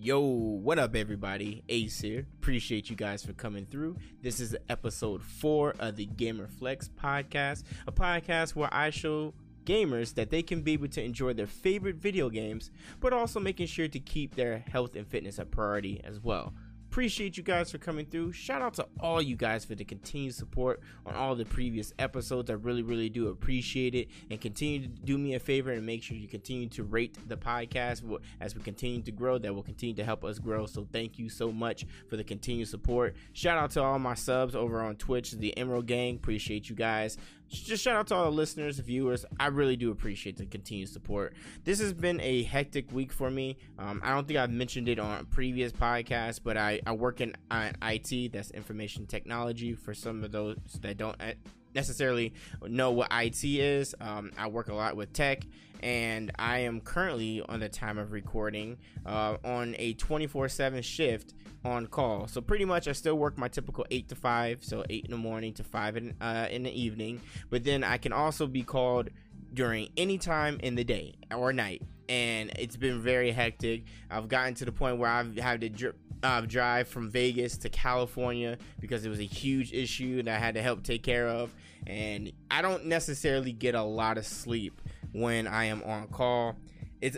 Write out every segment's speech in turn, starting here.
Yo, what up, everybody? Ace here. Appreciate you guys for coming through. This is episode four of the Gamer Flex podcast, a podcast where I show gamers that they can be able to enjoy their favorite video games, but also making sure to keep their health and fitness a priority as well. Appreciate you guys for coming through. Shout out to all you guys for the continued support on all the previous episodes. I really, really do appreciate it. And continue to do me a favor and make sure you continue to rate the podcast as we continue to grow. That will continue to help us grow. So thank you so much for the continued support. Shout out to all my subs over on Twitch, the Emerald Gang. Appreciate you guys just shout out to all the listeners, viewers. I really do appreciate the continued support. This has been a hectic week for me. Um, I don't think I've mentioned it on previous podcasts, but I, I work in uh, IT, that's information technology. For some of those that don't uh, necessarily know what IT is, um, I work a lot with tech, and I am currently on the time of recording uh, on a 24 7 shift on call. So pretty much, I still work my typical eight to five, so eight in the morning to five in uh, in the evening. But then I can also be called during any time in the day or night, and it's been very hectic. I've gotten to the point where I've had to dri- uh, drive from Vegas to California because it was a huge issue that I had to help take care of, and I don't necessarily get a lot of sleep when I am on call. It's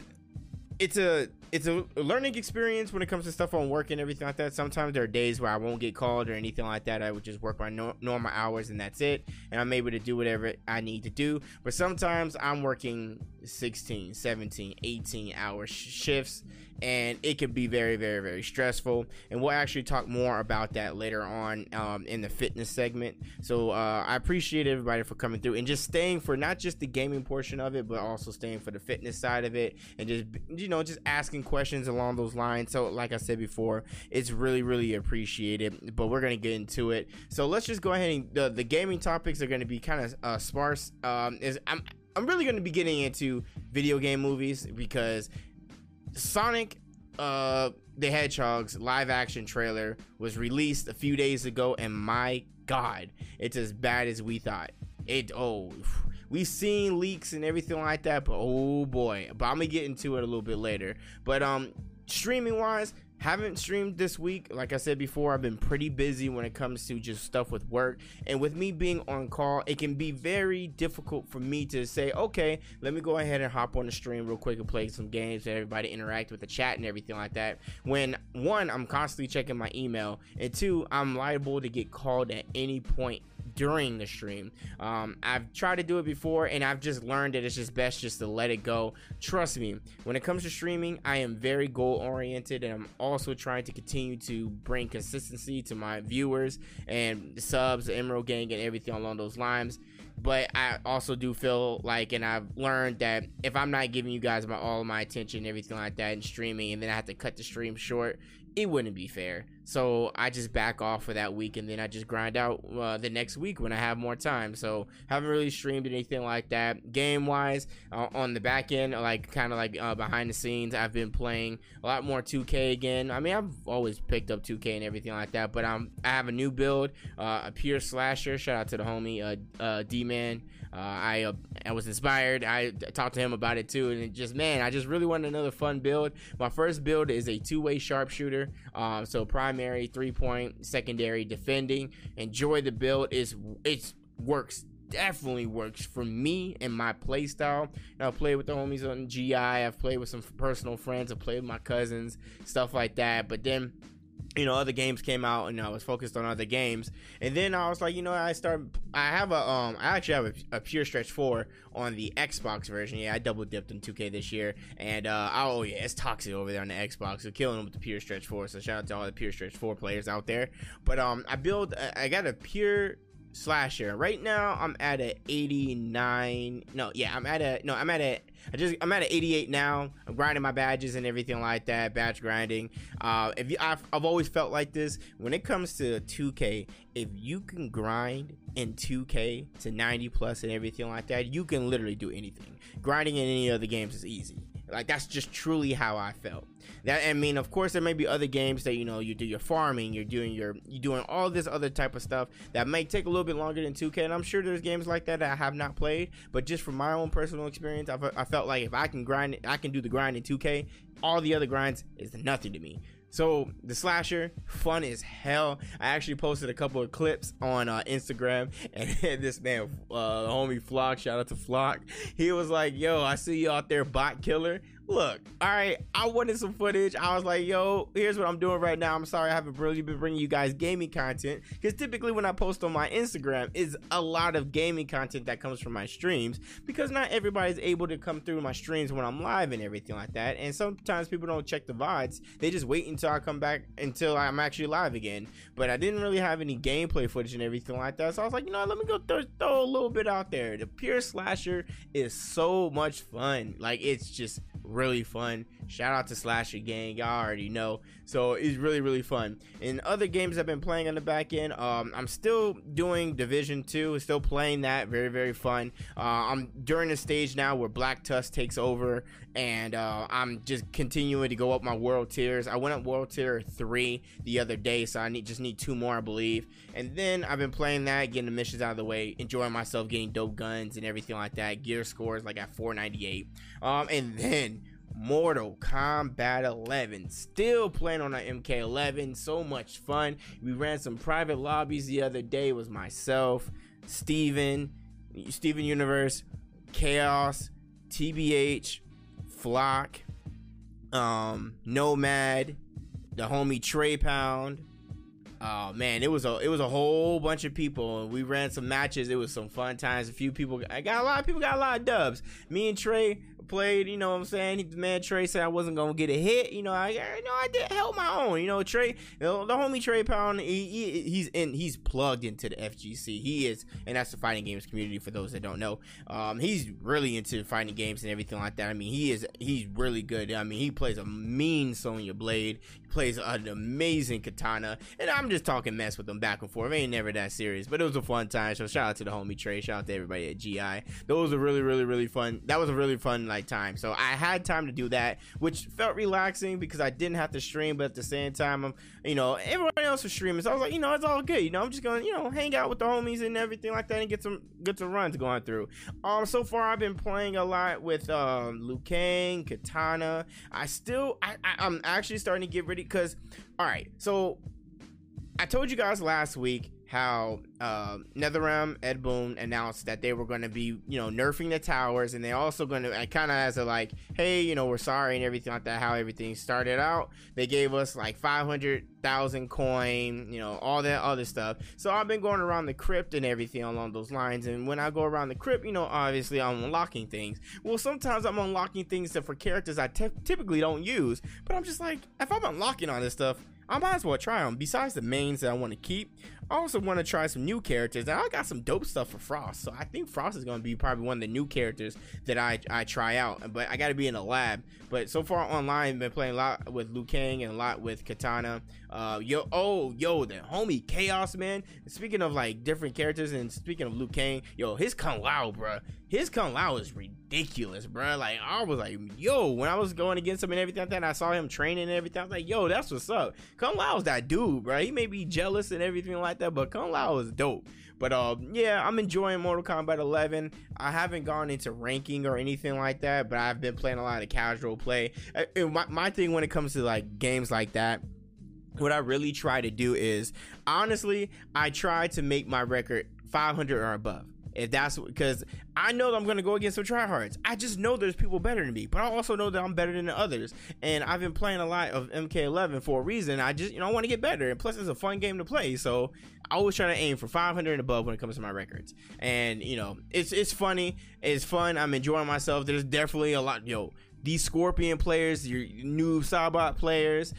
it's a it's a learning experience when it comes to stuff on work and everything like that. Sometimes there are days where I won't get called or anything like that. I would just work my no- normal hours and that's it. And I'm able to do whatever I need to do. But sometimes I'm working 16, 17, 18 hour sh- shifts and it can be very, very, very stressful. And we'll actually talk more about that later on um, in the fitness segment. So uh, I appreciate everybody for coming through and just staying for not just the gaming portion of it, but also staying for the fitness side of it and just, you know, just asking questions along those lines. So, like I said before, it's really, really appreciated. But we're to get into it. So let's just go ahead and the, the gaming topics are to be kind of uh, sparse. Um, is I'm, I'm really to be getting into video game movies because Sonic uh the Hedgehog's live action trailer was released a few days ago and my god, it's as bad as we thought. It oh we've seen leaks and everything like that, but oh boy. But I'm gonna get into it a little bit later. But um streaming wise, haven't streamed this week. Like I said before, I've been pretty busy when it comes to just stuff with work. And with me being on call, it can be very difficult for me to say, okay, let me go ahead and hop on the stream real quick and play some games and everybody interact with the chat and everything like that. When one, I'm constantly checking my email, and two, I'm liable to get called at any point during the stream. Um, I've tried to do it before and I've just learned that it's just best just to let it go. Trust me, when it comes to streaming, I am very goal oriented and I'm also trying to continue to bring consistency to my viewers and subs, Emerald Gang, and everything along those lines. But I also do feel like, and I've learned that if I'm not giving you guys my all my attention, everything like that, and streaming, and then I have to cut the stream short, it wouldn't be fair. So I just back off for that week and then I just grind out uh, the next week when I have more time. So haven't really streamed anything like that. Game wise, uh, on the back end, like kind of like uh, behind the scenes, I've been playing a lot more 2K again. I mean, I've always picked up 2K and everything like that, but I'm I have a new build, uh, a pure slasher. Shout out to the homie uh, uh, D Man. I I was inspired. I talked to him about it too, and it just man, I just really wanted another fun build. My first build is a two way sharpshooter. Um, so primary three point, secondary defending. Enjoy the build. Is it works definitely works for me and my playstyle. I've played with the homies on GI. I've played with some personal friends. I've played with my cousins, stuff like that. But then you know other games came out and i was focused on other games. And then i was like you know i started i have a um i actually have a, a pure stretch 4 on the xbox version. Yeah i double dipped in 2k this year. And uh oh yeah it's toxic over there on the xbox. So killing them with the pure stretch 4 so shout out to all the pure stretch 4 players out there. But um i build i got a pure slasher. Right now i'm at a 89 no yeah i'm at a no i'm at a I just I'm at an 88 now. I'm grinding my badges and everything like that, badge grinding. Uh, if you, I've, I've always felt like this when it comes to 2K. If you can grind in 2K to 90 plus and everything like that, you can literally do anything. Grinding in any other games is easy. Like that's just truly how I felt. That I mean, of course, there may be other games that you know you do your farming, you're doing your you're doing all this other type of stuff that may take a little bit longer than 2K, and I'm sure there's games like that that I have not played. But just from my own personal experience, I've, I felt like if I can grind, I can do the grind in 2K. All the other grinds is nothing to me. So the slasher, fun as hell. I actually posted a couple of clips on uh, Instagram, and this man, uh, homie Flock, shout out to Flock. He was like, "Yo, I see you out there, bot killer look, all right, I wanted some footage. I was like, yo, here's what I'm doing right now. I'm sorry I haven't really been bringing you guys gaming content because typically when I post on my Instagram is a lot of gaming content that comes from my streams because not everybody's able to come through my streams when I'm live and everything like that. And sometimes people don't check the VODs. They just wait until I come back until I'm actually live again. But I didn't really have any gameplay footage and everything like that. So I was like, you know, let me go th- throw a little bit out there. The pure slasher is so much fun. Like it's just really fun. Shout out to Slasher Gang, y'all already know. So it's really really fun. In other games I've been playing on the back end, um, I'm still doing Division Two, still playing that. Very very fun. Uh, I'm during the stage now where Black Tusk takes over, and uh, I'm just continuing to go up my world tiers. I went up world tier three the other day, so I need just need two more, I believe. And then I've been playing that, getting the missions out of the way, enjoying myself, getting dope guns and everything like that. Gear scores like at 498. Um, and then Mortal Kombat 11. Still playing on our MK11. So much fun. We ran some private lobbies the other day. It was myself, Steven, Steven Universe, Chaos, TBH, Flock, um, Nomad, the homie Trey Pound. Oh man, it was a it was a whole bunch of people. We ran some matches. It was some fun times. A few people. I got a lot of people got a lot of dubs. Me and Trey played, you know what I'm saying? He, man, Trey said I wasn't gonna get a hit. You know, I you know I did held my own. You know, Trey, you know, the homie Trey Pound, he, he, he's in, he's plugged into the FGC. He is, and that's the fighting games community for those that don't know. Um, he's really into fighting games and everything like that. I mean, he is, he's really good. I mean, he plays a mean Sonya Blade. He plays an amazing katana, and I'm just talking mess with him back and forth. Ain't never that serious, but it was a fun time. So shout out to the homie Trey. Shout out to everybody at GI. Those were really, really, really fun. That was a really fun like time. So I had time to do that, which felt relaxing because I didn't have to stream, but at the same time, I'm, you know, everybody else was streaming. So I was like, you know, it's all good. You know, I'm just gonna, you know, hang out with the homies and everything like that and get some get some runs going through. Um, so far I've been playing a lot with um Liu Kang, Katana. I still, I, I I'm actually starting to get ready because, all right, so I told you guys last week how uh, NetherRealm Ed Boon announced that they were going to be, you know, nerfing the towers, and they also going to kind of as a like, hey, you know, we're sorry and everything like that. How everything started out, they gave us like five hundred thousand coin, you know, all that other stuff. So I've been going around the crypt and everything along those lines. And when I go around the crypt, you know, obviously I'm unlocking things. Well, sometimes I'm unlocking things that for characters I t- typically don't use, but I'm just like, if I'm unlocking all this stuff. I might as well try them. Besides the mains that I want to keep, I also want to try some new characters. And I got some dope stuff for Frost. So I think Frost is going to be probably one of the new characters that I, I try out. But I got to be in a lab. But so far online, been playing a lot with Liu Kang and a lot with Katana. Uh, yo, oh, yo, the homie Chaos, man. Speaking of like different characters and speaking of Liu Kang, yo, his Kung Lao, bro. His Kung Lao is ridiculous, bro. Like, I was like, yo, when I was going against him and everything like that, I saw him training and everything, I was like, yo, that's what's up. Kung Lao's that dude, bro. He may be jealous and everything like that, but Kung Lao is dope. But uh, yeah, I'm enjoying Mortal Kombat 11. I haven't gone into ranking or anything like that, but I've been playing a lot of casual play. Uh, my, my thing when it comes to like games like that what I really try to do is honestly, I try to make my record 500 or above. If that's because I know I'm gonna go against some tryhards. I just know there's people better than me, but I also know that I'm better than the others. And I've been playing a lot of MK11 for a reason. I just you know I want to get better, and plus it's a fun game to play. So I always try to aim for 500 and above when it comes to my records. And you know it's it's funny, it's fun. I'm enjoying myself. There's definitely a lot. Yo, these Scorpion players, your Noob Saibot players,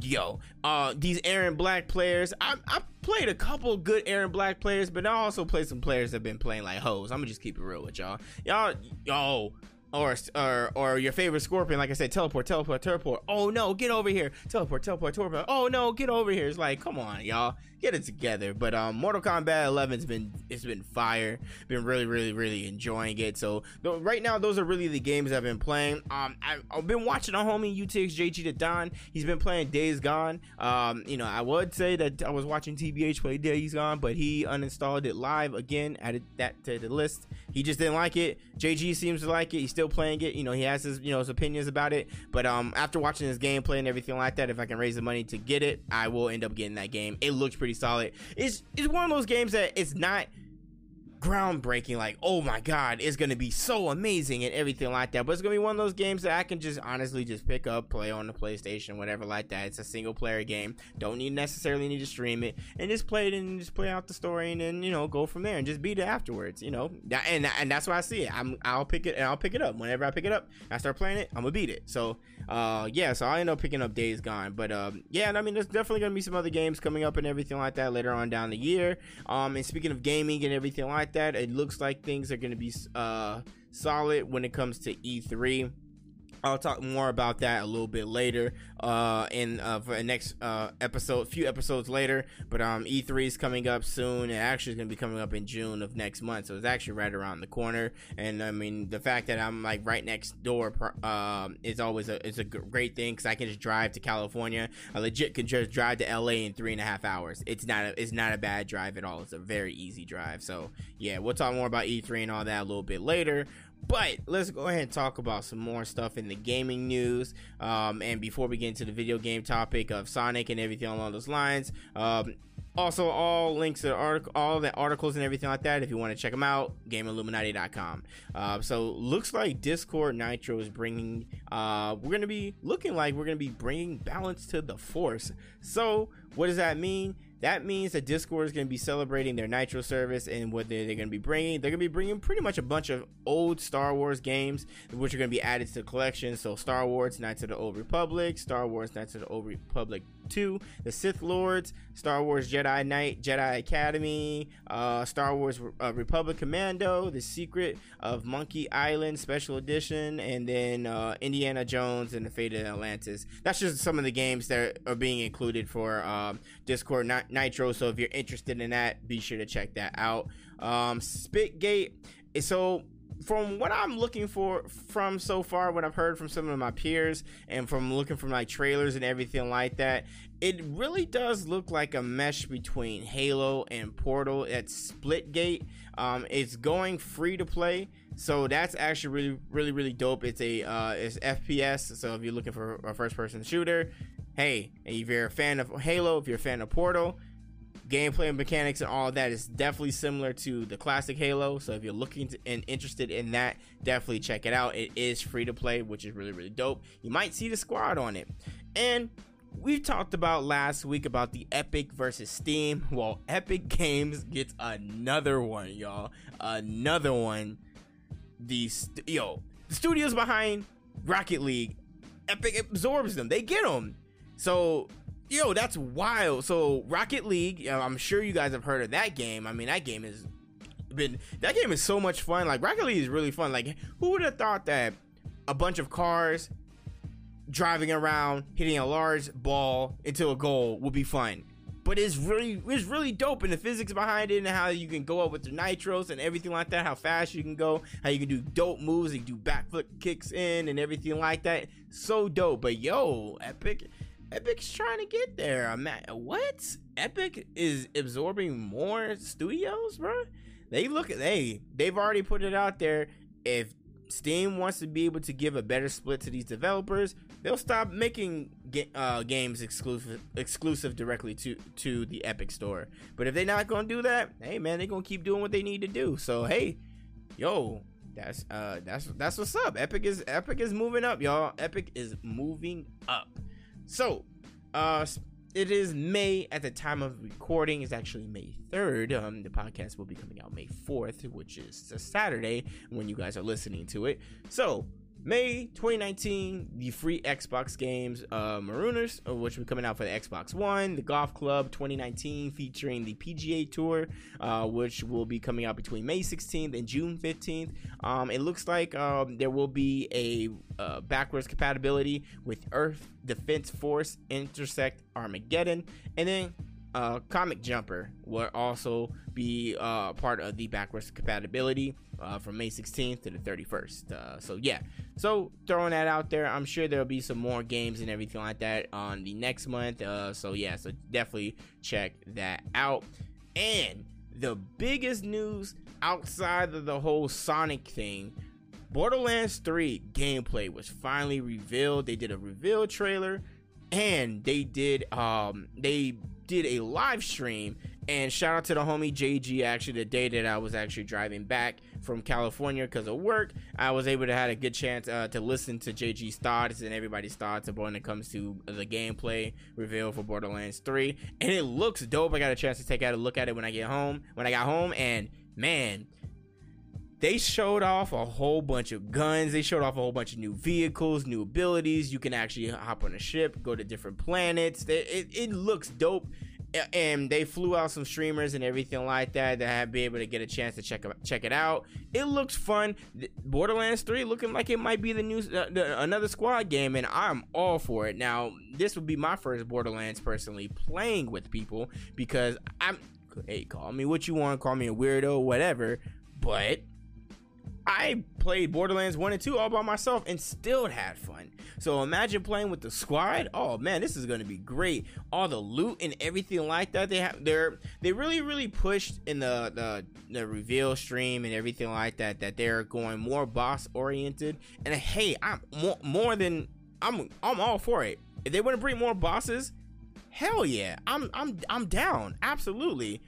yo, uh, these Erron Black players. I, I played a couple good Erron Black players, but I also played some players that have been playing like hoes. I'm gonna just keep it real with y'all. Y'all, yo, or or or your favorite scorpion, like I said, teleport, teleport, teleport. Oh no, get over here. Teleport, teleport, teleport. Oh no, get over here. It's like, come on, y'all, get it together. But um, Mortal Kombat 11's been it's been fire. Been really, really, really enjoying it. So th- right now, those are really the games I've been playing. Um, I, have been watching a homie UTXJG the Don. He's been playing Days Gone. Um, you know, I would say that I was watching TBH play Days Gone, but he uninstalled it live again. Added that to the list. He just didn't like it. JG seems to like it. He's still playing it. You know, he has his you know his opinions about it. But um, after watching his gameplay and everything like that, if I can raise the money to get it, I will end up getting that game. It looks pretty solid. It's it's one of those games that it's not groundbreaking like oh my god it's gonna be so amazing and everything like that. But it's gonna be one of those games that i can just honestly just pick up play on the playstation whatever like that. It's a single player game. Don't need necessarily need to stream it. And just play it and just play out the story and then you know go from there and just beat it afterwards you know? And and that's why i see it. I'm i'll pick it and i'll pick it up. Whenever i pick it up i start playing it i'm gonna beat it. So uh yeah so i end up picking up days gone. But um yeah i mean there's definitely gonna be some other games coming up and everything like that later on down the year. Um and speaking of gaming and everything like that. It looks like things are going to be uh, solid when it comes to E3. I'll talk more about that a little bit later uh, in uh, for the next uh, episode, a few episodes later. But um, E3 is coming up soon. It actually is going to be coming up in June of next month, so it's actually right around the corner. And I mean, the fact that I'm like right next door um, is always a is a great thing because I can just drive to California. I legit can just drive to LA in three and a half hours. It's not a, it's not a bad drive at all. It's a very easy drive. So yeah, we'll talk more about E3 and all that a little bit later. But let's go ahead and talk about some more stuff in the gaming news. Um, and before we get into the video game topic of Sonic and everything along those lines, um, also all links to the article, all the articles and everything like that. If you want to check them out, GameIlluminati.com. Uh, so looks like Discord Nitro is bringing. Uh, we're gonna be looking like we're gonna be bringing balance to the Force. So what does that mean? That means that Discord is going to be celebrating their Nitro service and what they're, they're going to be bringing. They're going to be bringing pretty much a bunch of old Star Wars games, which are going to be added to the collection. So, Star Wars Knights of the Old Republic, Star Wars Knights of the Old Republic 2, The Sith Lords, Star Wars Jedi Knight, Jedi Academy, uh, Star Wars uh, Republic Commando, The Secret of Monkey Island Special Edition, and then uh, Indiana Jones and the Fate of Atlantis. That's just some of the games that are being included for um, Discord Nitro. So if you're interested in that, be sure to check that out. Um, Splitgate. So from what I'm looking for from so far, what I've heard from some of my peers, and from looking from like trailers and everything like that, it really does look like a mesh between Halo and Portal at Splitgate. Um, it's going free to play, so that's actually really, really, really dope. It's a uh, it's FPS, so if you're looking for a first-person shooter, hey, if you're a fan of Halo, if you're a fan of Portal, gameplay and mechanics and all that is definitely similar to the classic Halo. So if you're looking to, and interested in that, definitely check it out. It is free to play, which is really really dope. You might see the squad on it, and we've talked about last week about the Epic versus Steam. Well, Epic Games gets another one, y'all. Another one. The st- yo, the studios behind Rocket League, Epic absorbs them. They get them. So Yo, that's wild. So Rocket League, I'm sure you guys have heard of that game. I mean, that game has been that game is so much fun. Like Rocket League is really fun. Like who would have thought that a bunch of cars driving around hitting a large ball into a goal would be fun. But it's really it's really dope and the physics behind it and how you can go up with the nitros and everything like that, how fast you can go, how you can do dope moves, you do backflip kicks in and everything like that. So dope. But yo, Epic Epic's trying to get there. I'm at, what? Epic is absorbing more studios, bro. They look at they they've already put it out there. If Steam wants to be able to give a better split to these developers, they'll stop making uh, games exclusive exclusive directly to to the Epic Store. But if they're not gonna do that, hey man, they're gonna keep doing what they need to do. So hey, yo, that's uh that's that's what's up. Epic is Epic is moving up, y'all. Epic is moving up. So, uh, it is May at the time of recording. It's actually May 3rd. Um, the podcast will be coming out May 4th, which is a Saturday when you guys are listening to it. So, May 2019, the free Xbox games uh, Marooners, uh, which will be coming out for the Xbox One, the Golf Club 2019, featuring the PGA Tour, uh, which will be coming out between May 16th and June 15th. Um, it looks like um, there will be a uh, backwards compatibility with Earth Defense Force Insect Armageddon, and then uh, Comic Jumper will also be uh, part of the backwards compatibility uh, from May 16th to the 31st. Uh, so yeah, so throwing that out there, I'm sure there'll be some more games and everything like that on the next month. Uh, so yeah, so definitely check that out. And the biggest news outside of the whole Sonic thing. Borderlands 3 gameplay was finally revealed. They did a reveal trailer and they did um they did a live stream and shout out to the homie JG actually the day that I was actually driving back from California because of work I was able to have a good chance uh, to listen to JG's thoughts and everybody's thoughts about when it comes to the gameplay reveal for Borderlands 3 and it looks dope I got a chance to take out a look at it when I get home when I got home and man they showed off a whole bunch of guns. They showed off a whole bunch of new vehicles, new abilities. You can actually hop on a ship, go to different planets. It, it, it looks dope. And they flew out some streamers and everything like that that have able to get a chance to check check it out. It looks fun. Borderlands 3 looking like it might be the new uh, the, another squad game, and I'm all for it. Now, this would be my first Borderlands personally playing with people because I'm hey, call me what you want, call me a weirdo, whatever, but I played Borderlands 1 and 2 all by myself and still had fun. So imagine playing with the squad. Oh man, this is gonna be great. All the loot and everything like that. They have they're they really, really pushed in the the, the reveal stream and everything like that that they're going more boss oriented. And hey, I'm more, more than I'm I'm all for it. If they want to bring more bosses, hell yeah. I'm I'm I'm down. Absolutely.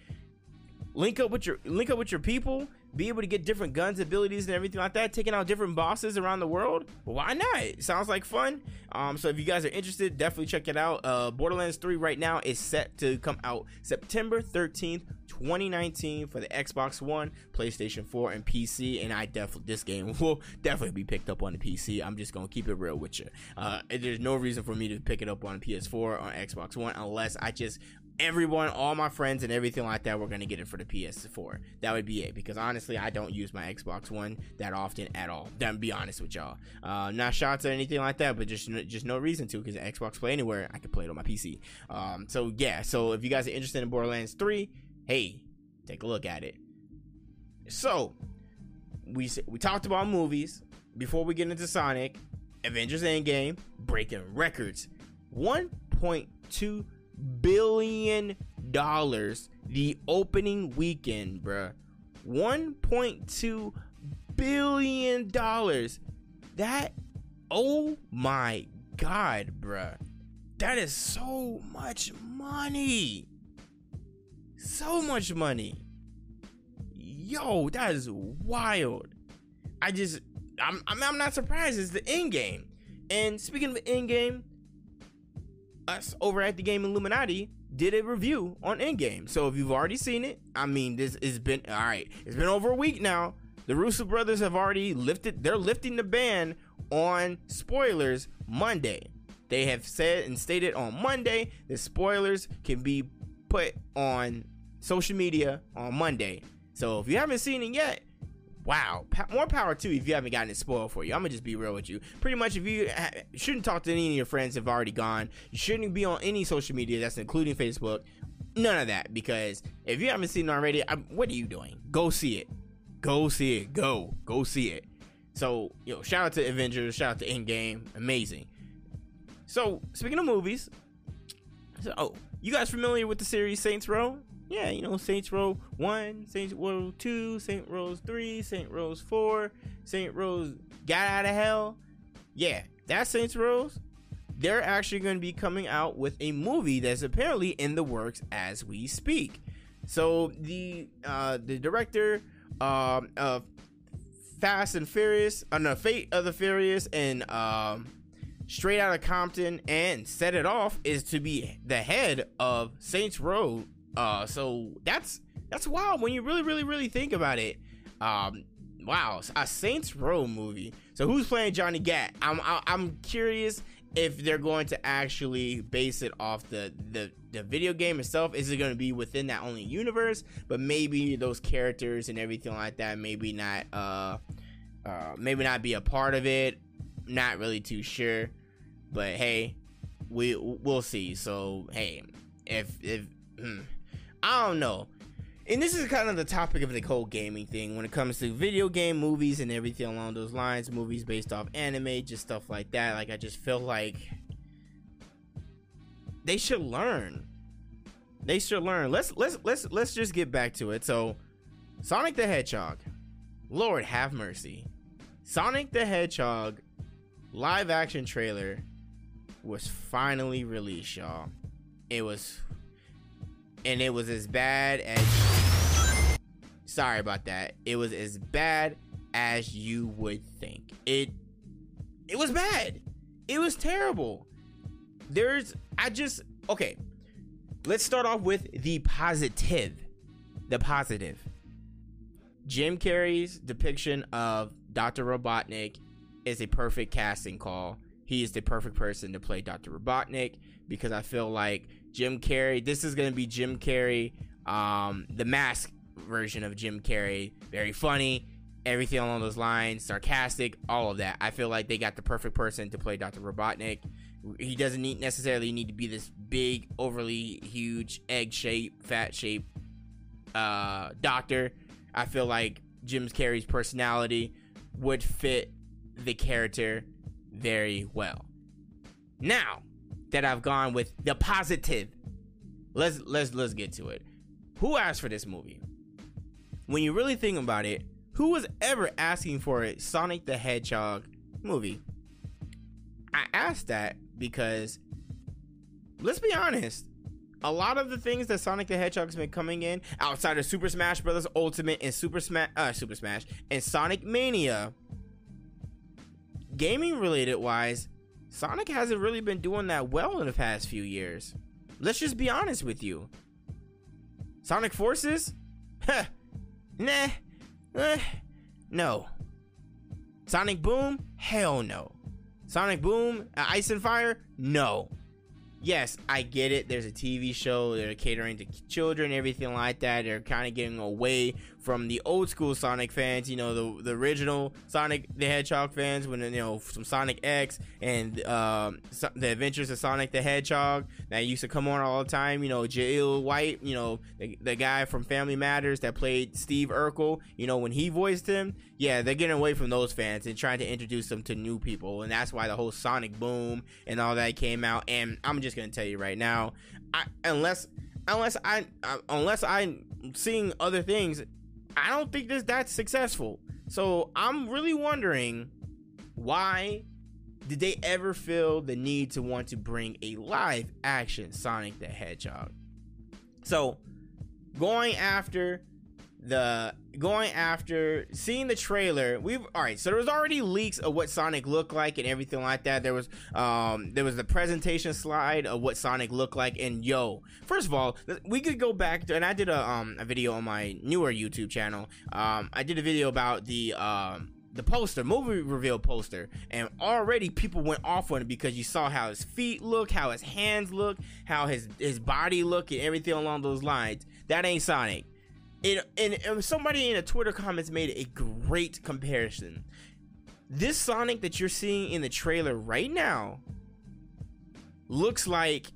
Link up with your link up with your people be able to get different guns, abilities, and everything like that, taking out different bosses around the world. Why not? sounds like fun. Um, so if you guys are interested, definitely check it out. Uh, Borderlands 3 right now is set to come out September 13th, 2019 for the Xbox One, PlayStation 4, and PC. And I definitely this game will definitely be picked up on the PC. I'm just gonna keep it real with you. Uh, there's no reason for me to pick it up on PS4 or Xbox One unless I just everyone, all my friends and everything like that, we're gonna get it for the PS4. That would be it because honestly, I don't use my Xbox One that often at all. Then be honest with y'all. Uh, not shots or anything like that, but just just no reason to because Xbox Play Anywhere, I can play it on my PC. Um, so yeah, so if you guys are interested in Borderlands 3, hey, take a look at it. So we we talked about movies before we get into Sonic. Avengers Endgame breaking records, 1.2 billion dollars the opening weekend, bruh. 1.2 billion dollars. That oh my god, bruh. That is so much money. So much money. Yo, that is wild. I just I'm I'm, not surprised. It's the end game. And speaking of the end game, us over at the Game Illuminati did a review on Endgame. So if you've already seen it, I mean, this has been all right. It's been over a week now. The Russo brothers have already lifted. They're lifting the ban on spoilers Monday. They have said and stated on Monday that spoilers can be put on social media on Monday. So if you haven't seen it yet, wow, more power to you if you haven't gotten it spoiled for you. I'm gonna just be real with you. Pretty much, if you ha- shouldn't talk to any of your friends have already gone, you shouldn't be on any social media that's including Facebook. None of that because if you haven't seen it already, I'm, what are you doing? Go see it. Go see it. Go. Go see it. So, you know, shout out to Avengers, shout out to Endgame, amazing. So, speaking of movies, so, oh, you guys familiar with the series Saints Row? Yeah, you know, Saints Row 1, Saints Row 2, Saints Row 3, Saints Row 4, Saints Row Gat Out of Hell. Yeah, that's Saints Row. They're actually going to be coming out with a movie that's apparently in the works as we speak. So the uh, the director um, of Fast and Furious, uh, no, Fate of the Furious, and um, Straight Out of Compton, and Set It Off is to be the head of Saints Row uh, so that's that's wild when you really, really, really think about it. Um, wow, a Saints Row movie. So who's playing Johnny Gat? I'm I'm curious if they're going to actually base it off the the, the video game itself. Is it going to be within that only universe? But maybe those characters and everything like that, maybe not uh uh maybe not be a part of it. Not really too sure. But hey, we we'll see. So hey, if if hmm, I don't know. And this is kind of the topic of the whole gaming thing when it comes to video game movies and everything along those lines movies based off anime just stuff like that. Like i just feel like they should learn. They should learn. Let's let's let's let's just get back to it. So sonic the hedgehog. Lord have mercy. Sonic the hedgehog live action trailer was finally released y'all. It was and it was as bad as sorry about that. It was as bad as you would think. It it was bad. It was terrible. There's i just okay. Let's start off with the positive the positive. Jim carrey's depiction of dr robotnik is a perfect casting call. He is the perfect person to play dr robotnik because i feel like Jim Carrey. This is gonna be Jim Carrey, um, the mask version of Jim Carrey. Very funny, everything along those lines, sarcastic, all of that. I feel like they got the perfect person to play Dr. Robotnik. He doesn't need necessarily need to be this big, overly huge, egg shape, fat shape uh, doctor. I feel like Jim Carrey's personality would fit the character very well. Now, that I've gone with the positive. Let's let's let's get to it. Who asked for this movie? When you really think about it, who was ever asking for a Sonic the Hedgehog movie? I asked that because let's be honest, a lot of the things that Sonic the Hedgehog's been coming in outside of Super Smash Bros. Ultimate and Super Smash uh Super Smash and Sonic Mania gaming related wise Sonic hasn't really been doing that well in the past few years. Let's just be honest with you. Sonic Forces? Huh. Nah. Eh. No. Sonic Boom? Hell no. Sonic Boom? Uh, Ice and Fire? No yes, I get it. There's a TV show. They're catering to children, everything like that. They're kind of getting away from the old school Sonic fans. You know, the the original Sonic the Hedgehog fans, when you know some Sonic X and um, so, the Adventures of Sonic the Hedgehog that used to come on all the time. You know, Jaleel White. You know, the, the guy from Family Matters that played Steve Urkel. You know, when he voiced him, yeah, they're getting away from those fans and trying to introduce them to new people, and that's why the whole Sonic Boom and all that came out. And I'm just just gonna tell you right now. I, unless unless I uh, unless I'm seeing other things, I don't think this that successful. So I'm really wondering why did they ever feel the need to want to bring a live action Sonic the Hedgehog? So going after the going after seeing the trailer we've all right so there was already leaks of what sonic looked like and everything like that there was um there was the presentation slide of what sonic looked like and yo first of all we could go back to, and i did a um a video on my newer youtube channel um i did a video about the um the poster, movie reveal poster, and already people went off on it because you saw how his feet look, how his hands look, how his his body look, and everything along those lines. That ain't Sonic. It, and, somebody in a Twitter comments made a great comparison. This Sonic that you're seeing in the trailer right now looks like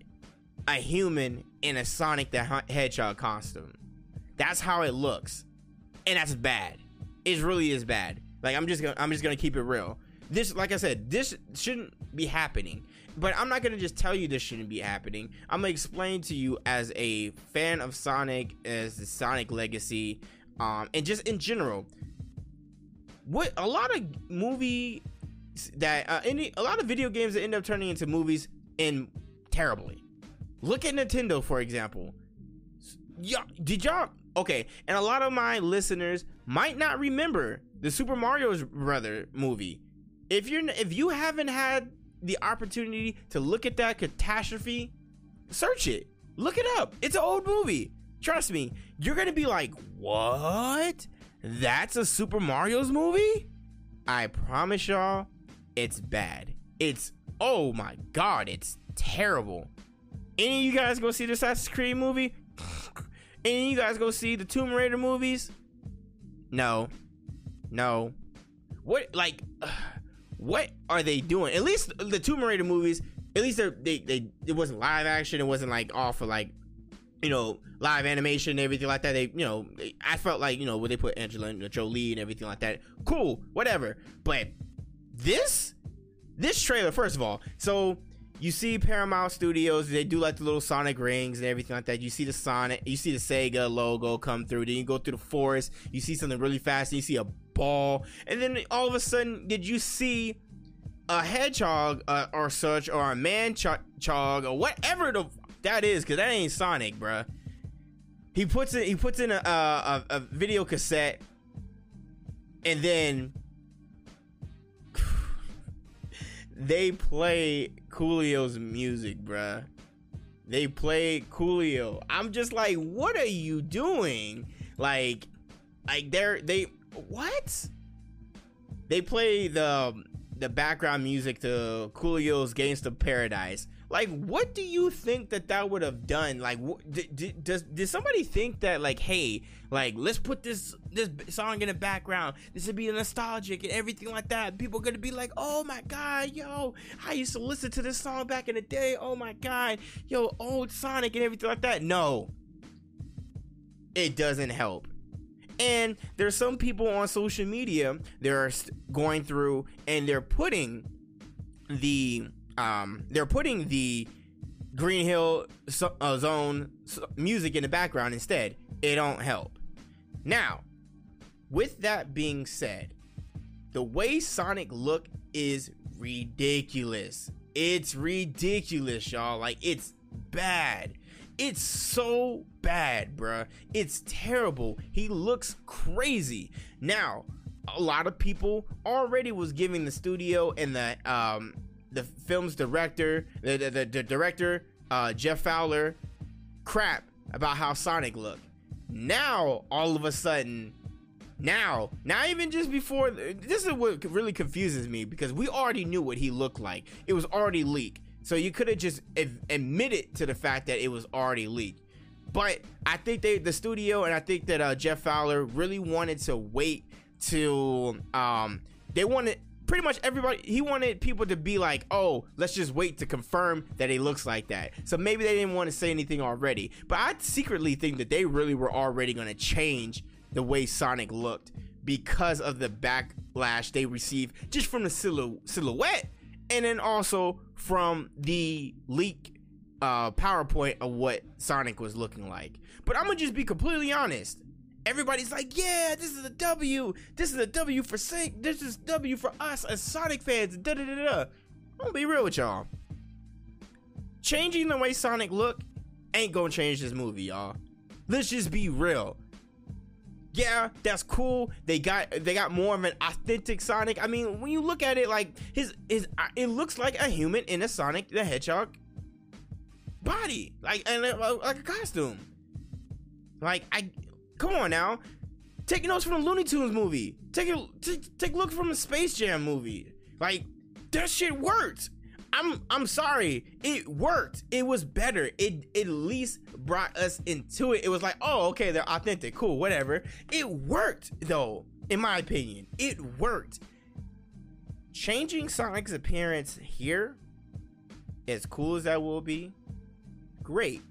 a human in a Sonic the Hedgehog costume. That's how it looks, and that's bad. It really is bad. Like I'm just gonna I'm just gonna keep it real. This, like I said, this shouldn't be happening. But I'm not gonna just tell you this shouldn't be happening. I'm gonna explain to you as a fan of Sonic, as the Sonic legacy, um, and just in general, what a lot of movie that uh, any a lot of video games that end up turning into movies in terribly. Look at Nintendo for example. Y'all, did y'all okay? And a lot of my listeners might not remember the Super Mario Brother movie. If you're if you haven't had the opportunity to look at that catastrophe, search it. Look it up. It's an old movie. Trust me, you're gonna be like, what? That's a Super Mario's movie? I promise y'all, it's bad. It's oh my god, it's terrible. Any of you guys go see the Assassin's Creed movie? Any of you guys go see the Tomb Raider movies? No. No. What like what are they doing? At least the Tomb Raider movies, at least they they it wasn't live action, it wasn't like all for like you know, live animation and everything like that. They, you know, I felt like, you know, when they put Angelina Jolie and everything like that, cool, whatever. But this, this trailer, first of all, so you see Paramount Studios, they do like the little Sonic rings and everything like that. You see the Sonic, you see the Sega logo come through. Then you go through the forest, you see something really fast, and you see a ball, and then all of a sudden, did you see a hedgehog uh, or such, or a man chog, or whatever the that is, cause that ain't Sonic, bruh. He puts it. He puts in a, a, a video cassette, and then they play Coolio's music, bruh. They play Coolio. I'm just like, what are you doing? Like, like they're they what? They play the um, the background music to Coolio's Gangsta Paradise. Like, what do you think that that would have done? Like, did, does did somebody think that like, hey, like let's put this this song in the background. This would be nostalgic and everything like that. People are gonna be like, oh my god, yo, I used to listen to this song back in the day. Oh my god, yo, old Sonic and everything like that. No, it doesn't help. And there's some people on social media they're going through and they're putting the um, they're putting the Green Hill uh, Zone music in the background instead. It don't help. Now, with that being said, the way Sonic look is ridiculous. It's ridiculous, y'all. Like it's bad. It's so bad, bruh. It's terrible. He looks crazy. Now, a lot of people already was giving the studio and the um the film's director, the, the, the, the director, uh, Jeff Fowler, crap about how Sonic looked. Now, all of a sudden, now, not even just before, this is what really confuses me because we already knew what he looked like. It was already leaked. So you could have just admitted to the fact that it was already leaked. But I think they, the studio, and I think that uh, Jeff Fowler really wanted to wait till um, they wanted pretty much everybody he wanted people to be like oh let's just wait to confirm that he looks like that. So maybe they didn't want to say anything already. But i secretly think that they really were already going to change the way sonic looked because of the backlash they received just from the silhou- silhouette and then also from the leak uh, powerpoint of what sonic was looking like but i'm gonna just be completely honest everybody's like, yeah, this is a W. This is a W for Sync. This is W for us as Sonic fans. Da da da da. I'm gonna be real with y'all. Changing the way Sonic look ain't gonna change this movie, y'all. Let's just be real. Yeah, that's cool. They got they got more of an authentic Sonic. I mean, when you look at it, like his his uh, it looks like a human in a Sonic the Hedgehog body, like and uh, like a costume. Like I Come on now. Take notes from the Looney Tunes movie. Take a take, take a look from the Space Jam movie. Like that shit worked. I'm I'm sorry. It worked. It was better. It, at least brought us into it. It was like, oh, okay, they're authentic. Cool, whatever. It worked though, in my opinion. It worked. Changing Sonic's appearance here, as cool as that will be, great.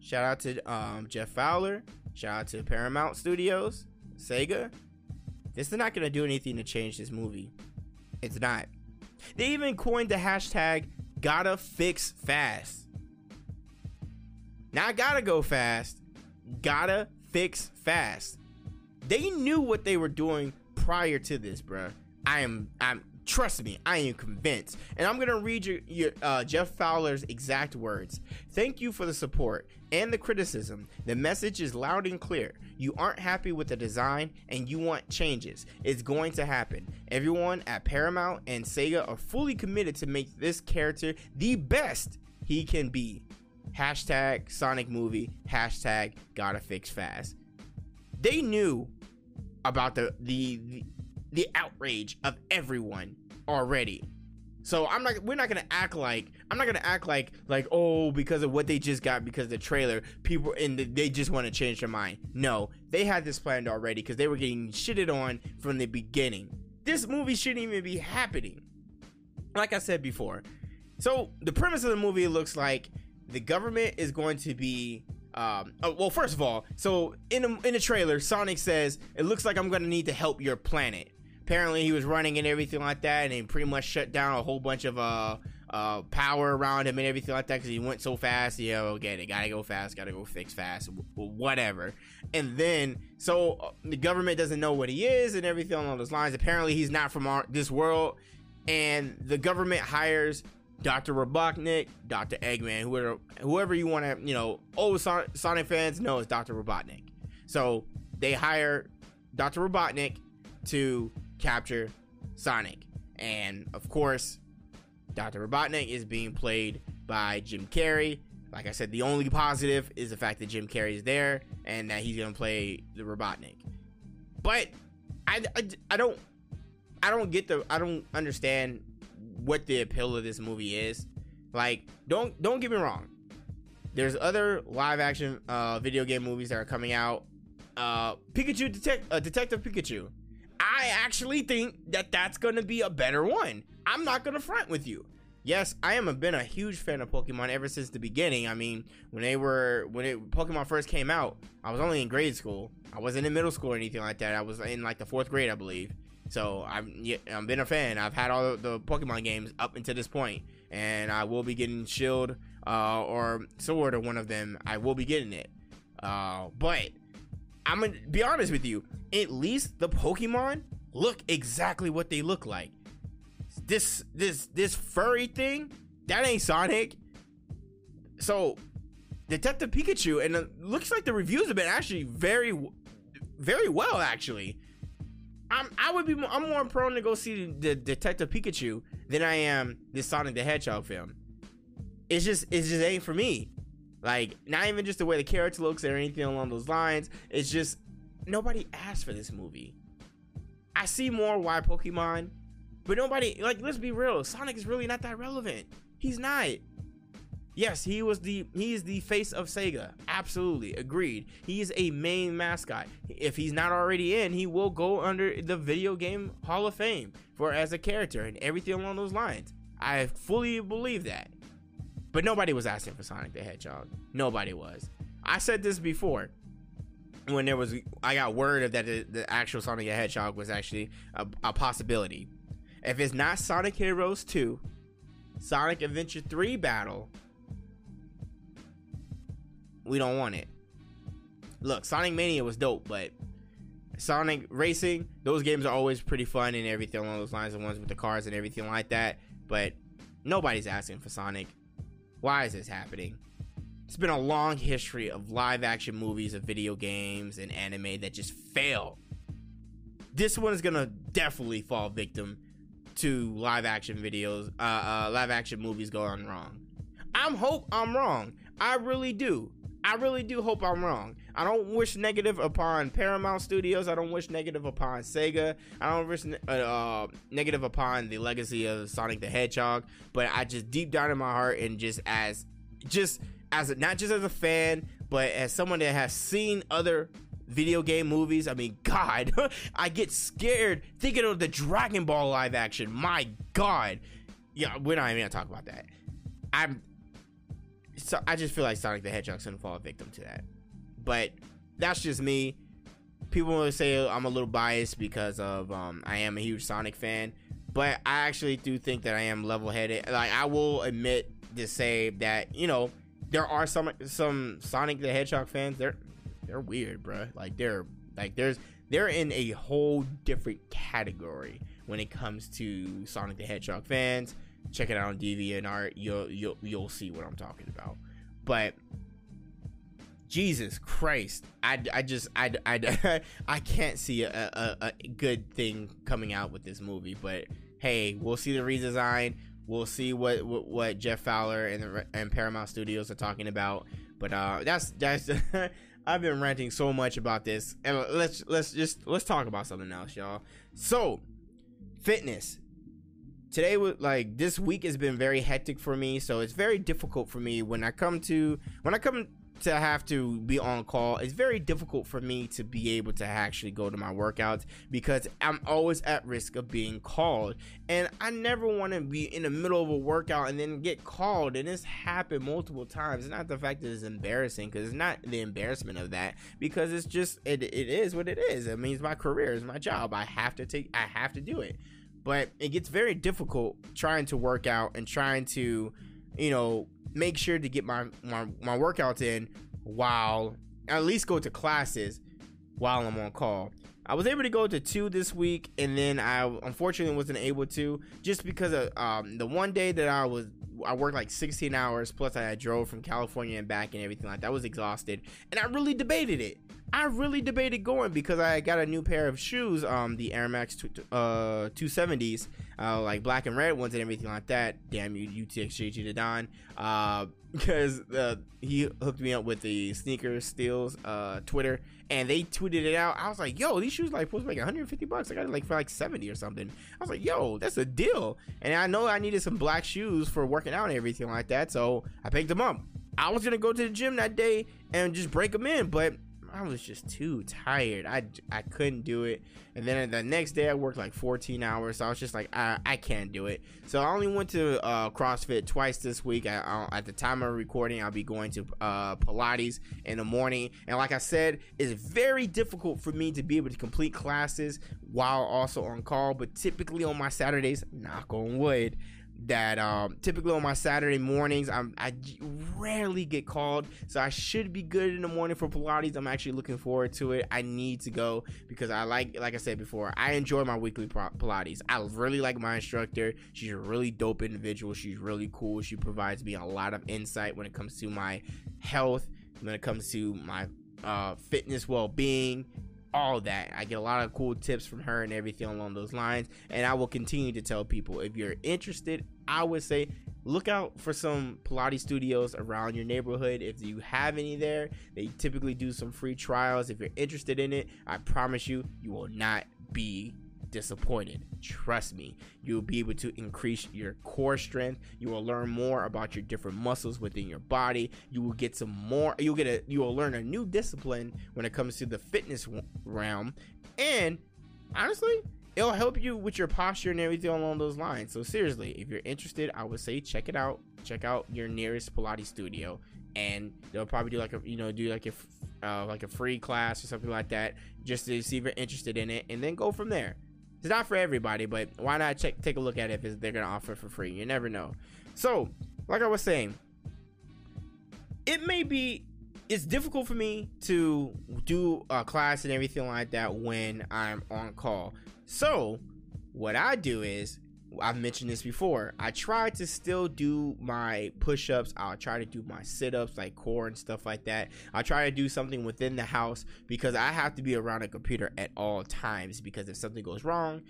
Shout out to um, Jeff Fowler. Shout out to Paramount Studios, Sega. This is not to do anything to change this movie. It's not. They even coined the hashtag gotta fix fast. Not gotta go fast, gotta fix fast. They knew what they were doing prior to this, bruh. I am I'm Trust me, I am convinced. And I'm going to read your, your uh, Jeff Fowler's exact words. Thank you for the support and the criticism. The message is loud and clear. You aren't happy with the design and you want changes. It's going to happen. Everyone at Paramount and Sega are fully committed to make this character the best he can be. Hashtag Sonic movie. Hashtag gotta fix fast. They knew about the, the, the the outrage of everyone already. So I'm not we're not gonna act like I'm not gonna act like like oh because of what they just got because the trailer people and the, they just want to change their mind. No, they had this planned already because they were getting shitted on from the beginning. This movie shouldn't even be happening. Like I said before. So the premise of the movie looks like the government is going to be um, oh, well, first of all, so in the, in the trailer, Sonic says it looks like I'm gonna need to help your planet apparently he was running and everything like that, and he pretty much shut down a whole bunch of uh uh power around him and everything like that because he went so fast. Yeah, okay, they gotta go fast, gotta go fix fast, whatever. And then so uh, the government doesn't know what he is and everything along those lines. Apparently he's not from our, this world, and the government hires Dr. Robotnik, Dr. Eggman, whoever whoever you want to, you know, old Sonic fans know is Dr. Robotnik. So they hire Dr. Robotnik to capture Sonic. And of course, Dr. Robotnik is being played by Jim Carrey. Like I said, the only positive is the fact that Jim Carrey is there and that he's going to play the Robotnik. But I, I, I don't I don't get the I don't understand what the appeal of this movie is. Like don't don't get me wrong. There's other live action uh, video game movies that are coming out. Uh, Pikachu Detect uh, Detective Pikachu I actually think that that's going to be a better one. I'm not going to front with you. Yes, I am a, been a huge fan of Pokemon ever since the beginning. I mean, when they were when it, Pokemon first came out, I was only in grade school. I wasn't in middle school or anything like that. I was in like the fourth grade, I believe. So I'm I've been a fan. I've had all the Pokemon games up until this point, and I will be getting Shield uh, or Sword or one of them. I will be getting it. Uh, but I'm gonna be honest with you. At least the Pokemon look exactly what they look like. This this this furry thing that ain't Sonic. So Detective Pikachu and it looks like the reviews have been actually very very well actually. I'm I would be I'm more prone to go see the Detective Pikachu than I am the Sonic the Hedgehog film. It's just it just ain't for me. Like, not even just the way the character looks or anything along those lines. It's just nobody asked for this movie. I see more why Pokemon, but nobody like. Let's be real. Sonic is really not that relevant. He's not. Yes, he was the he is the face of Sega. Absolutely, agreed. He is a main mascot. If he's not already in, he will go under the video game Hall of Fame for as a character and everything along those lines. I fully believe that. But nobody was asking for Sonic the Hedgehog. Nobody was. I said this before when there was I got word of that the, the actual Sonic the Hedgehog was actually a, a, possibility. If it's not Sonic Heroes 2, Sonic Adventure 3 Battle, we don't want it. Look, Sonic Mania was dope, but Sonic Racing, those games are always pretty fun and everything along those lines, the ones with the cars and everything like that. But nobody's asking for Sonic. Why is this happening? It's been a long history of live action movies, of video games, and anime that just fail. This one is gonna definitely fall victim to live action videos, uh, uh, live action movies going wrong. I'm hope I'm wrong. I really do. I really do hope I'm wrong. I don't wish negative upon Paramount Studios. I don't wish negative upon Sega. I don't wish uh, uh, negative upon the legacy of Sonic the Hedgehog. But I just deep down in my heart and just as just as a, not just as a fan, but as someone that has seen other video game movies. I mean, God, I get scared thinking of the Dragon Ball live action. My God, yeah, we're not even gonna talk about that. I'm so I just feel like Sonic the Hedgehog's gonna fall victim to that but that's just me. People will say I'm a little biased because of um, I am a huge Sonic fan, but I actually do think that I am level-headed. Like I will admit to say that you know there are some some Sonic the Hedgehog fans. They're they're weird, bro. Like they're like there's they're in a whole different category when it comes to Sonic the Hedgehog fans. Check it out on DeviantArt. You'll you'll you'll see what I'm talking about. But Jesus Christ, I, I just I, I, I can't see a, a, a good thing coming out with this movie. But hey, we'll see the redesign. We'll see what what, what Jeff Fowler and the, and Paramount Studios are talking about. But uh, that's that's I've been ranting so much about this, and let's let's just let's talk about something else, y'all. So fitness today was like this week has been very hectic for me so it's very difficult for me when i come to when i come to have to be on call it's very difficult for me to be able to actually go to my workouts because i'm always at risk of being called. And i never want to be in the middle of a workout and then get called. And it's happened multiple times. It's not the fact that it's embarrassing because it's not the embarrassment of that because it's just it, it is what it is. I mean it's my career is my job. I have to take i have to do it. But it gets very difficult trying to work out and trying to you know make sure to get my my, my workouts in while at least go to classes while i'm on call i was able to go to two this week and then i unfortunately wasn't able to just because of um, the one day that i was I worked like 16 hours plus I drove from California and back and everything like that. I was exhausted and I really debated it. I really debated going because I got a new pair of shoes, um, the Air Max uh, 270s, uh, like black and red ones and everything like that. Damn you, UTXJG to Don. Uh, because uh, he hooked me up with the sneakers steals uh Twitter and they tweeted it out. I was like, yo, these shoes like be like 150 bucks. I got it like for like 70 or something. I was like, yo, that's a deal. And I know I needed some black shoes for working out and everything like that, so I picked them up. I was gonna go to the gym that day and just break them in, but I was just too tired. I, I couldn't do it. And then the next day I worked like 14 hours. So I was just like, I, I can't do it. So I only went to uh, CrossFit twice this week. I, I, at the time of recording, I'll be going to uh, Pilates in the morning. And like I said, it's very difficult for me to be able to complete classes while also on call. But typically on my Saturdays, knock on wood, that um, typically on my Saturday mornings, I'm, I rarely get called, so I should be good in the morning for Pilates. I'm actually looking forward to it. I need to go because I like, like I said before, I enjoy my weekly Pilates. I really like my instructor. She's a really dope individual. She's really cool. She provides me a lot of insight when it comes to my health, when it comes to my uh, fitness, well being, all that. I get a lot of cool tips from her and everything along those lines. And I will continue to tell people if you're interested, I would say look out for some Pilates studios around your neighborhood. If you have any there, they typically do some free trials. If you're interested in it, I promise you, you will not be disappointed. Trust me, you'll be able to increase your core strength. You will learn more about your different muscles within your body. You will get some more, you'll get a, you will learn a new discipline when it comes to the fitness realm. And honestly, it'll help you with your posture and everything along those lines. So seriously, if you're interested, I would say check it out. Check out your nearest Pilates studio, and they'll probably do like a you know do like a uh, like a free class or something like that, just to see if you're interested in it, and then go from there. It's not for everybody, but why not check take a look at it if they're gonna offer for free? You never know. So, like I was saying, it may be it's difficult for me to do a class and everything like that when I'm on call. So, what I do is I've mentioned this before. I try to still do my push ups. I'll try to do my sit ups, like core and stuff like that. I'll try to do something within the house because I have to be around a computer at all times. Because if something goes wrong,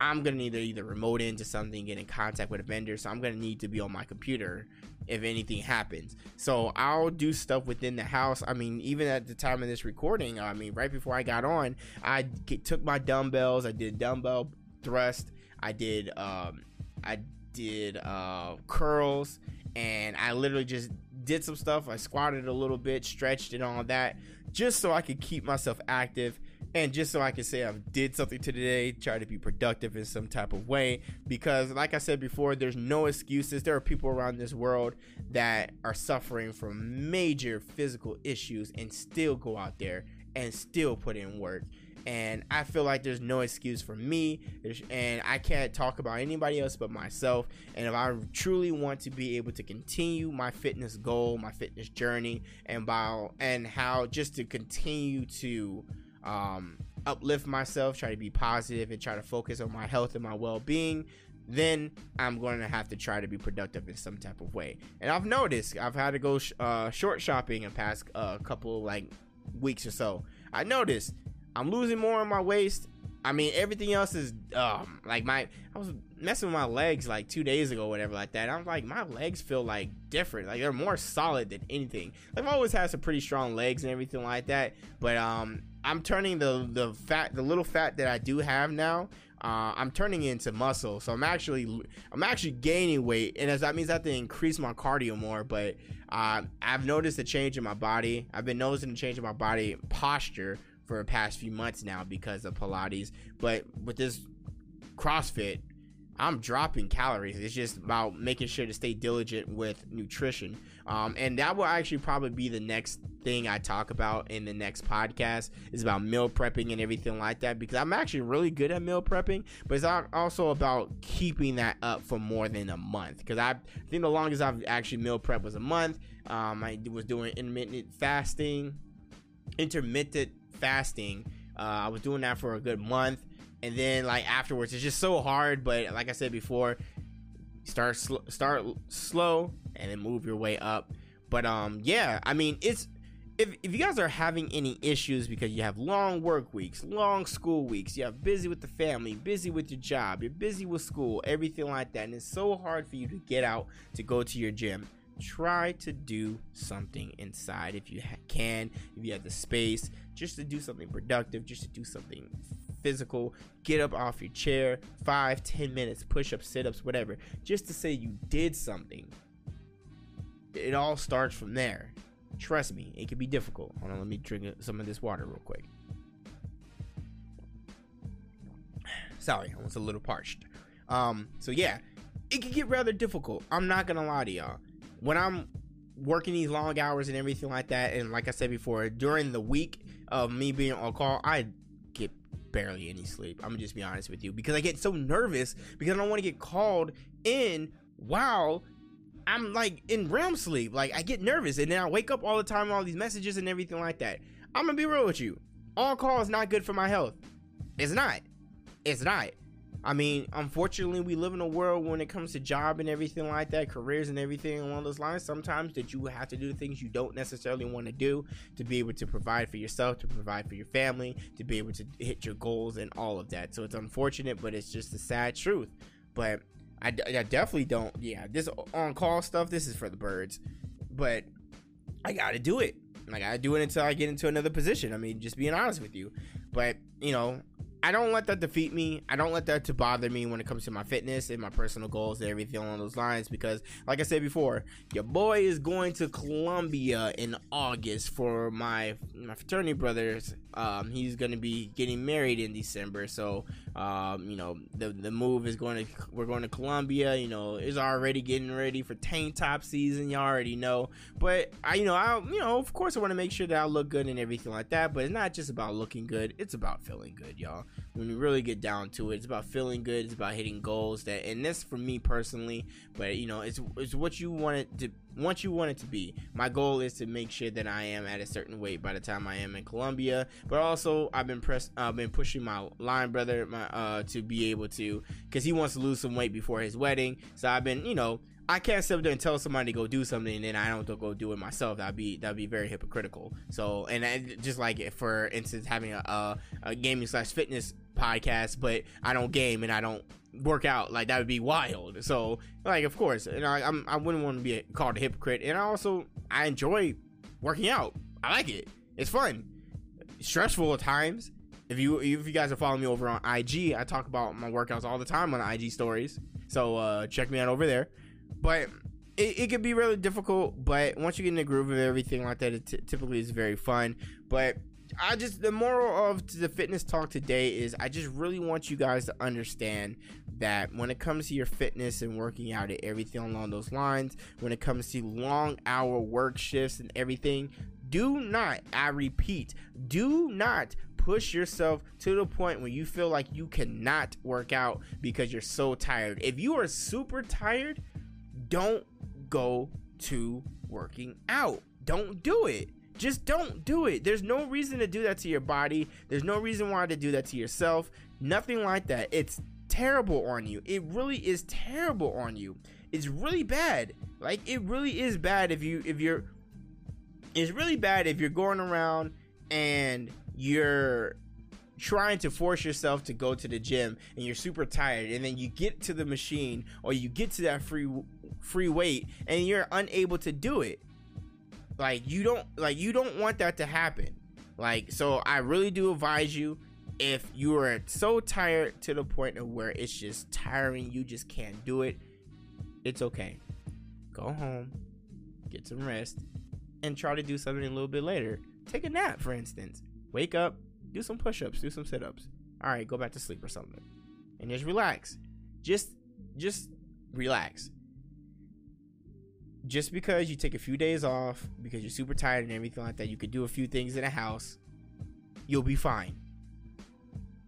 I'm gonna need to either remote into something, get in contact with a vendor. So I'm gonna need to be on my computer if anything happens. So I'll do stuff within the house. I mean, even at the time of this recording, I mean, right before I got on, I took my dumbbells, I did dumbbell thrust I did um, I did uh, curls, and I literally just did some stuff. I squatted a little bit, stretched and all that, just so I could keep myself active and just so I can say I did something today, try to be productive in some type of way. Because, like I said before, there's no excuses. There are people around this world that are suffering from major physical issues and still go out there and still put in work and I feel like there's no excuse for me, and I can't talk about anybody else but myself. And if I truly want to be able to continue my fitness goal, my fitness journey, and by and how just to continue to um, uplift myself, try to be positive, and try to focus on my health and my well-being, then I'm going to have to try to be productive in some type of way. And I've noticed I've had to go sh- uh, short shopping in past uh, couple like weeks or so. I noticed I'm losing more on my waist. I mean, everything else is um like my I was messing with my legs like two days ago, whatever like that. I'm like my legs feel like different, like they're more solid than anything. Like I've always had some pretty strong legs and everything like that, but um I'm turning the the fat the little fat that I do have now. Uh, I'm turning into muscle, so I'm actually I'm actually gaining weight, and as that means I have to increase my cardio more. But uh, I've noticed a change in my body. I've been noticing a change in my body posture for the past few months now because of Pilates. But with this CrossFit, I'm dropping calories. It's just about making sure to stay diligent with nutrition. Um, and that will actually probably be the next thing I talk about in the next podcast is about meal prepping and everything like that because I'm actually really good at meal prepping, but it's also about keeping that up for more than a month because I think the longest I've actually meal prep was a month. Um, I was doing intermittent fasting, intermittent fasting. Uh, I was doing that for a good month, and then like afterwards, it's just so hard. But like I said before, start sl- start slow and then move your way up. But um, yeah, I mean it's if, if you guys are having any issues because you have long work weeks, long school weeks, you have busy with the family, busy with your job, you're busy with school, everything like that, and it's so hard for you to get out to go to your gym try to do something inside if you ha- can, if you have the space, just to do something productive, just to do something physical. Get up off your chair, five, ten minutes, push ups, sit ups, whatever, just to say you did something. It all starts from there. Trust me, it can be difficult. Hold on, let me drink some of this water real quick. Sorry, I was a little parched. Um, so yeah, it can get rather difficult. I'm not gonna lie to y'all when I'm working these long hours and everything like that, and like I said before, during the week of me being on call, I get barely any sleep. I'm gonna just be honest with you because I get so nervous because I don't want to get called in while I'm like in REM sleep. Like I get nervous and then I wake up all the time, all these messages and everything like that. I'm gonna be real with you. On call is not good for my health. It's not. It's not. I mean, unfortunately, we live in a world when it comes to job and everything like that, careers and everything along those lines. Sometimes that you have to do things you don't necessarily want to do to be able to provide for yourself, to provide for your family, to be able to hit your goals and all of that. So it's unfortunate, but it's just the sad truth. But I, I definitely don't. Yeah, this on call stuff. This is for the birds, but I got to do it. I got to do it until I get into another position. I mean, just being honest with you. But you know, I don't let that defeat me. I don't let that to bother me when it comes to my fitness and my personal goals and everything along those lines. Because, like I said before, your boy is going to Colombia in August for my my fraternity brothers. Um, he's going to be getting married in December, so um, you know the the move is going to we're going to Colombia. You know, is already getting ready for tank top season. You already know, but I you know I you know of course I want to make sure that I look good and everything like that. But it's not just about looking good; it's about feeling good, y'all when you really get down to it. It's about feeling good. It's about hitting goals. That and this for me personally, but you know, it's it's what you want it to want you want it to be. My goal is to make sure that I am at a certain weight by the time I am in Colombia. But also, I've been press I've been pushing my line brother my uh to be able to because he wants to lose some weight before his wedding. So I've been you know I can't sit there and tell somebody to go do something and then I don't go do it myself. That'd be that'd be very hypocritical. So and I, just like for instance having a, a, a gaming slash fitness podcast, but I don't game and I don't work out. Like that would be wild. So like of course, and I I'm, I wouldn't want to be called a hypocrite. And I also I enjoy working out. I like it. It's fun. Stressful at times. If you if you guys are following me over on IG, I talk about my workouts all the time on IG stories. So uh, check me out over there. But it, it can be really difficult, but once you get in the groove of everything like that, it t- typically is very fun. But I just the moral of the fitness talk today is I just really want you guys to understand that when it comes to your fitness and working out and everything along those lines, when it comes to long hour work shifts and everything, do not, I repeat, do not push yourself to the point where you feel like you cannot work out because you're so tired. If you are super tired, don't go to working out. Don't do it. Just don't do it. There's no reason to do that to your body. There's no reason why to do that to yourself. Nothing like that. It's terrible on you. It really is terrible on you. It's really bad. Like it really is bad if you if you're it's really bad if you're going around and you're trying to force yourself to go to the gym and you're super tired and then you get to the machine or you get to that free free weight and you're unable to do it like you don't like you don't want that to happen. Like so i really do advise you if you are so tired to the point of where it's just tiring you just can't do it it's okay. Go home get some rest and try to do something a little bit later. Take a nap for instance. Wake up do some push-ups do some sit-ups. All right go back to sleep or something. And just relax. Just just relax just because you take a few days off because you're super tired and everything like that you could do a few things in the house you'll be fine.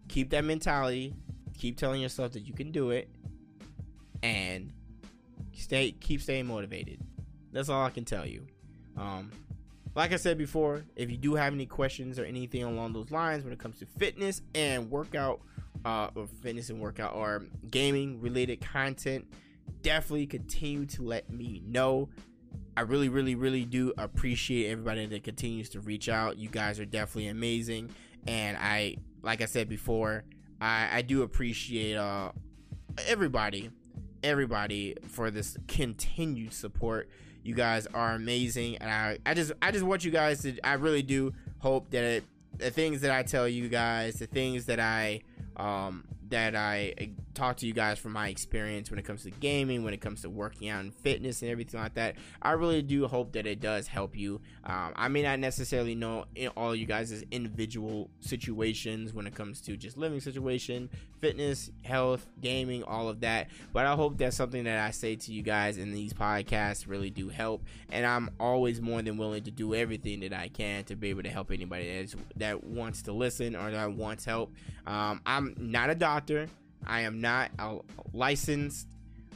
Keep that mentality. Keep telling yourself that you can do it. And stay keep staying motivated. That's all i can tell you. Um like I said before, if you do have any questions or anything along those lines when it comes to fitness and workout, uh, or fitness and workout or gaming related content, definitely continue to let me know. I really, really, really do appreciate everybody that continues to reach out. You guys are definitely amazing, and I, like I said before, I, I do appreciate uh everybody, everybody for this continued support you guys are amazing, and I, I just I just want you guys to. I really do hope that it, the things that I tell you guys, the things that I um, that I talk to you guys from my experience when it comes to gaming, when it comes to working out and fitness and everything like that. I really do hope that it does help you. Um, I may not necessarily know all you guys' individual situations when it comes to just living situation, fitness, health, gaming, all of that. But I hope that something that I say to you guys in these podcasts really do help. And I'm always more than willing to do everything that I can to be able to help anybody that, is, that wants to listen or that wants help. Um, I'm not a doctor. I am not a licensed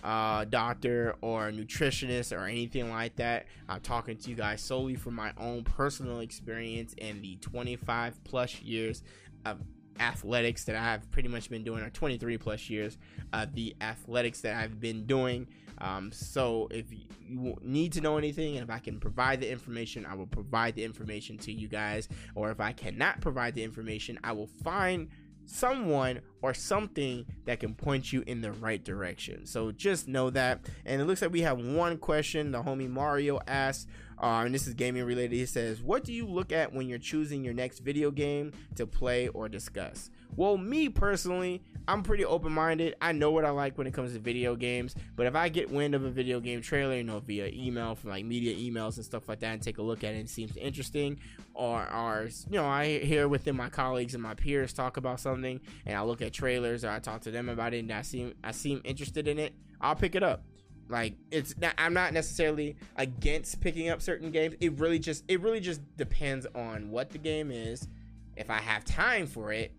uh, doctor or nutritionist or anything like that. I'm talking to you guys solely from my own personal experience and the 25 plus years of athletics that I've pretty much been doing, or 23 plus years of the athletics that I've been doing. Um, so if you need to know anything and if I can provide the information, I will provide the information to you guys. Or if I cannot provide the information, I will find someone or something that can point you in the right direction. So just know that. And it looks like we have one question. The homie Mario asked, uh, and this is gaming related. He says, What do you look at when you're choosing your next video game to play or discuss? Well, me personally, I'm pretty open minded. I know what I like when it comes to video games, but if I get wind of a video game trailer, you know, via email from like media emails and stuff like that, and take a look at it, and it seems interesting, or, or you know, I hear within my colleagues and my peers talk about something, and I look at trailers or I talk to them about it, and I seem I seem interested in it, I'll pick it up. Like it's not, i'm not necessarily against picking up certain games. It really just it really just depends on what the game is. If i have time for it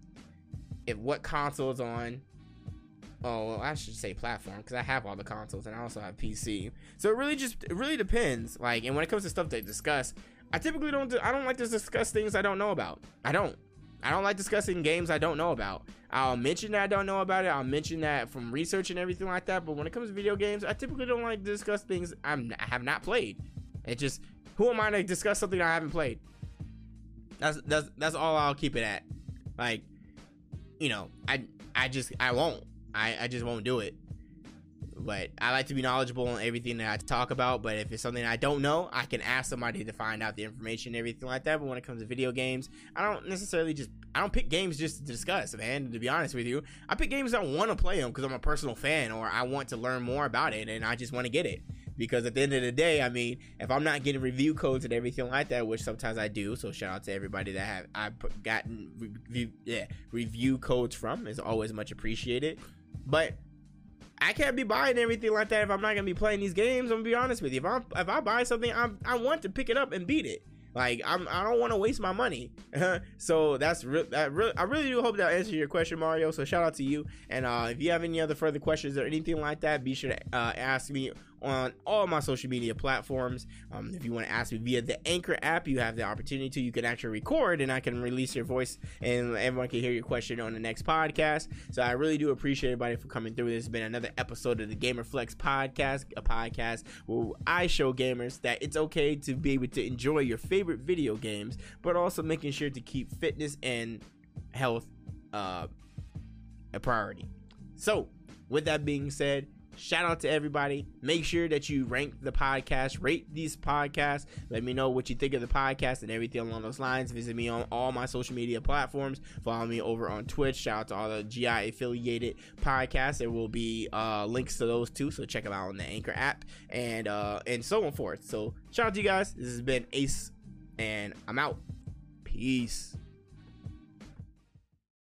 if what console is on. Oh, well, I should say platform because I have all the consoles and I also have PC. So it really just it really depends. Like, and when it comes to stuff to discuss, I typically don't. Do, I don't like to discuss things I don't know about. I don't. I don't like discussing games I don't know about. I'll mention that I don't know about it. I'll mention that from research and everything like that. But when it comes to video games, I typically don't like to discuss things I'm, I have not played. It just who am I to discuss something I haven't played? That's that's that's all I'll keep it at. Like you know, I I just I won't. I I just won't do it. But I like to be knowledgeable on everything that I talk about. But if it's something I don't know, I can ask somebody to find out the information and everything like that. But when it comes to video games, I don't necessarily just I don't pick games just to discuss, man. To be honest with you, I pick games I want to play them because I'm a personal fan or I want to learn more about it and I just want to get it because at the end of the day, I mean, if I'm not getting review codes and everything like that, which sometimes I do, so shout out to everybody that have I've gotten review, yeah, review codes from is always much appreciated. But I can't be buying everything like that if I'm not gonna be playing these games. I'm gonna be honest with you. If I if I buy something, i I want to pick it up and beat it. Like I'm, I don't want to waste my money. so that's real. That really, I really do hope that answers your question, Mario. So shout out to you. And uh, if you have any other further questions or anything like that, be sure to uh, ask me on all my social media platforms. Um, if you want to ask me via the Anchor app, you have the opportunity to. You can actually record, and I can release your voice, and everyone can hear your question on the next podcast. So I really do appreciate everybody for coming through. This has been another episode of the Gamer Flex podcast, a podcast where I show gamers that it's okay to be able to enjoy your favorite video games, but also making sure to keep fitness and health uh, a priority. So, with that being said, shout out to everybody. Make sure that you rank the podcast, rate these podcasts. Let me know what you think of the podcast and everything along those lines. Visit me on all my social media platforms. Follow me over on Twitch. Shout out to all the GI affiliated podcasts. There will be uh, links to those too, so check them out on the Anchor app and uh, and so on forth. So shout out to you guys. This has been Ace, and I'm out. Peace.